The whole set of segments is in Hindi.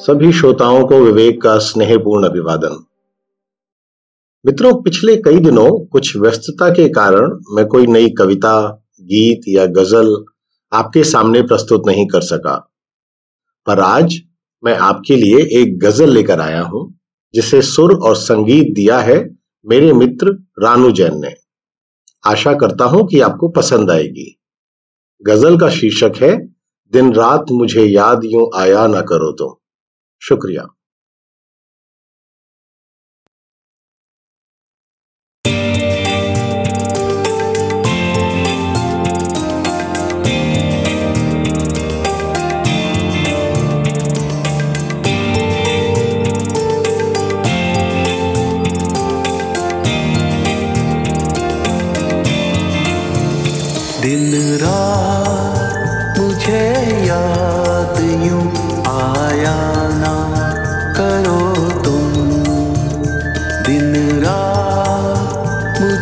सभी श्रोताओं को विवेक का स्नेहपूर्ण अभिवादन। मित्रों, पिछले कई दिनों कुछ व्यस्तता के कारण मैं कोई नई कविता, गीत या गज़ल आपके सामने प्रस्तुत नहीं कर सका। पर आज मैं आपके लिए एक गज़ल लेकर आया हूँ, जिसे सुर और संगीत दिया है मेरे मित्र रानू जैन ने। आशा करता हूँ कि आपको पसंद आएगी। गज़ल का शीर्षक है, दिन रात मुझे याद यूँ आया ना करो तो शुक्रिया। याद यूँ आया।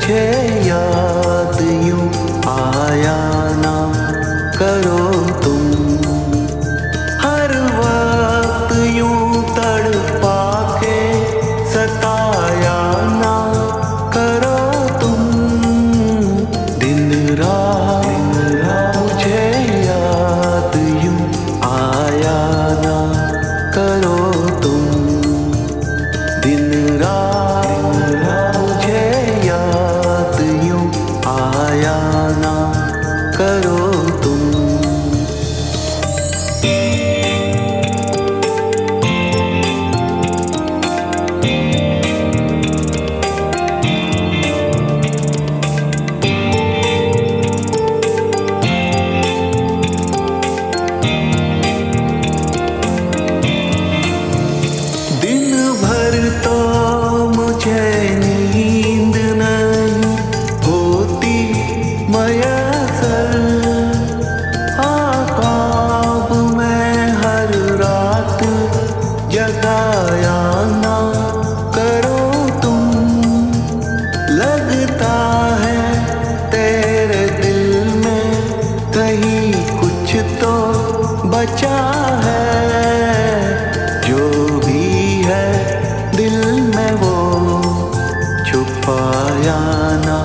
मुझे याद यूँ आया ना करो तुम। हर वक्त यूँ तड़पा के सताया ना करो तुम। दिन रात मुझे याद यूँ आया बचा है। जो भी है दिल में वो छुपाया ना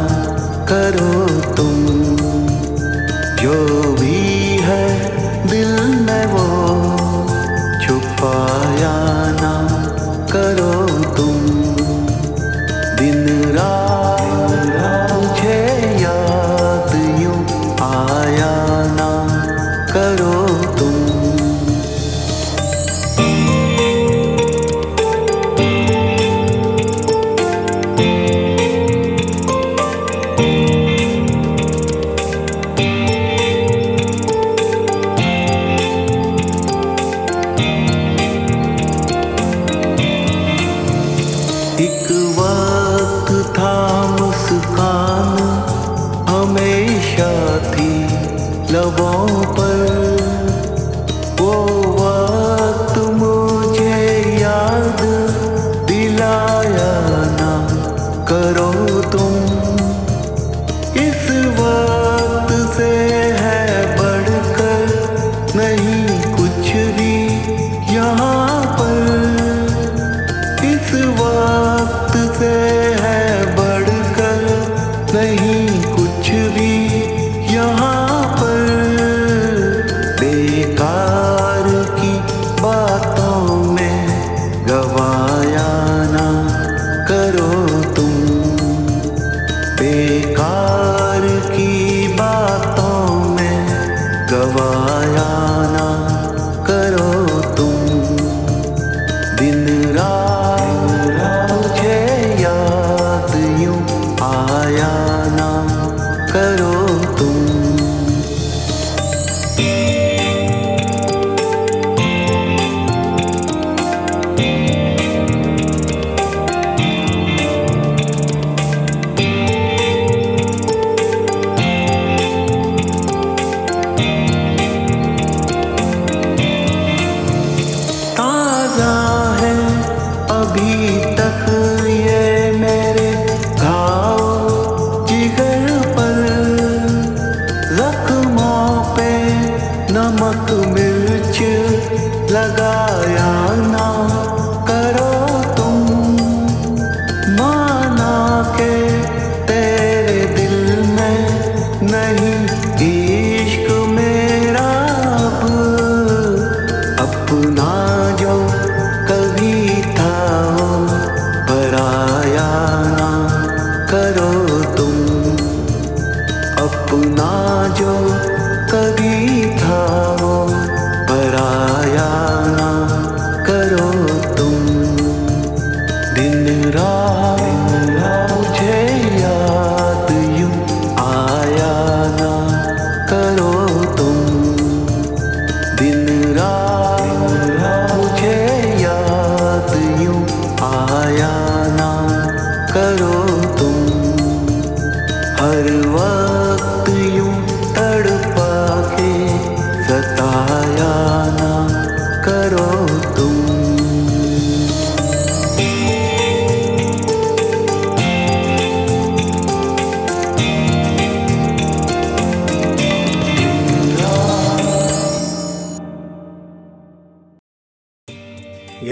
करो तुम। नहीं कुछ भी यहाँ पर। लगाया ना करो तुम। माना के तेरे दिल में नहीं इश्क मेरा अब। अपना जो कभी था पराया ना करो तुम। अपना जो कभी था वो ना करो तुम। दिन रात मुझे याद यूँ आया ना करो तुम। दिन रात मुझे याद यूँ आया ना करो तुम। हर वक्त यूँ तड़पा के सताया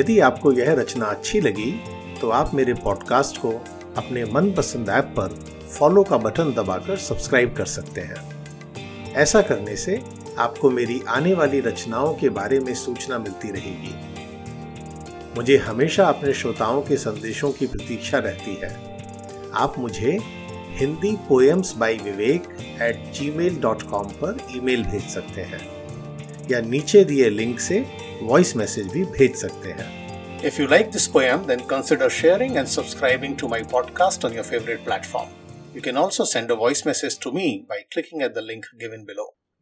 यदि आपको यह रचना अच्छी लगी तो आप मेरे पॉडकास्ट को अपने मनपसंद ऐप पर फॉलो का बटन दबाकर सब्सक्राइब कर सकते हैं। ऐसा करने से आपको मेरी आने वाली रचनाओं के बारे में सूचना मिलती रहेगी। मुझे हमेशा अपने श्रोताओं के संदेशों की प्रतीक्षा रहती है। आप मुझे Hindi poems by Vivek at G mail dot com पर ईमेल भेज सकते हैं, या नीचे दिए लिंक से वॉइस मैसेज भी भेज सकते हैं If you like this poem, then consider sharing and subscribing to my podcast on your favorite platform. You can also send a voice message to me by clicking at the link given below.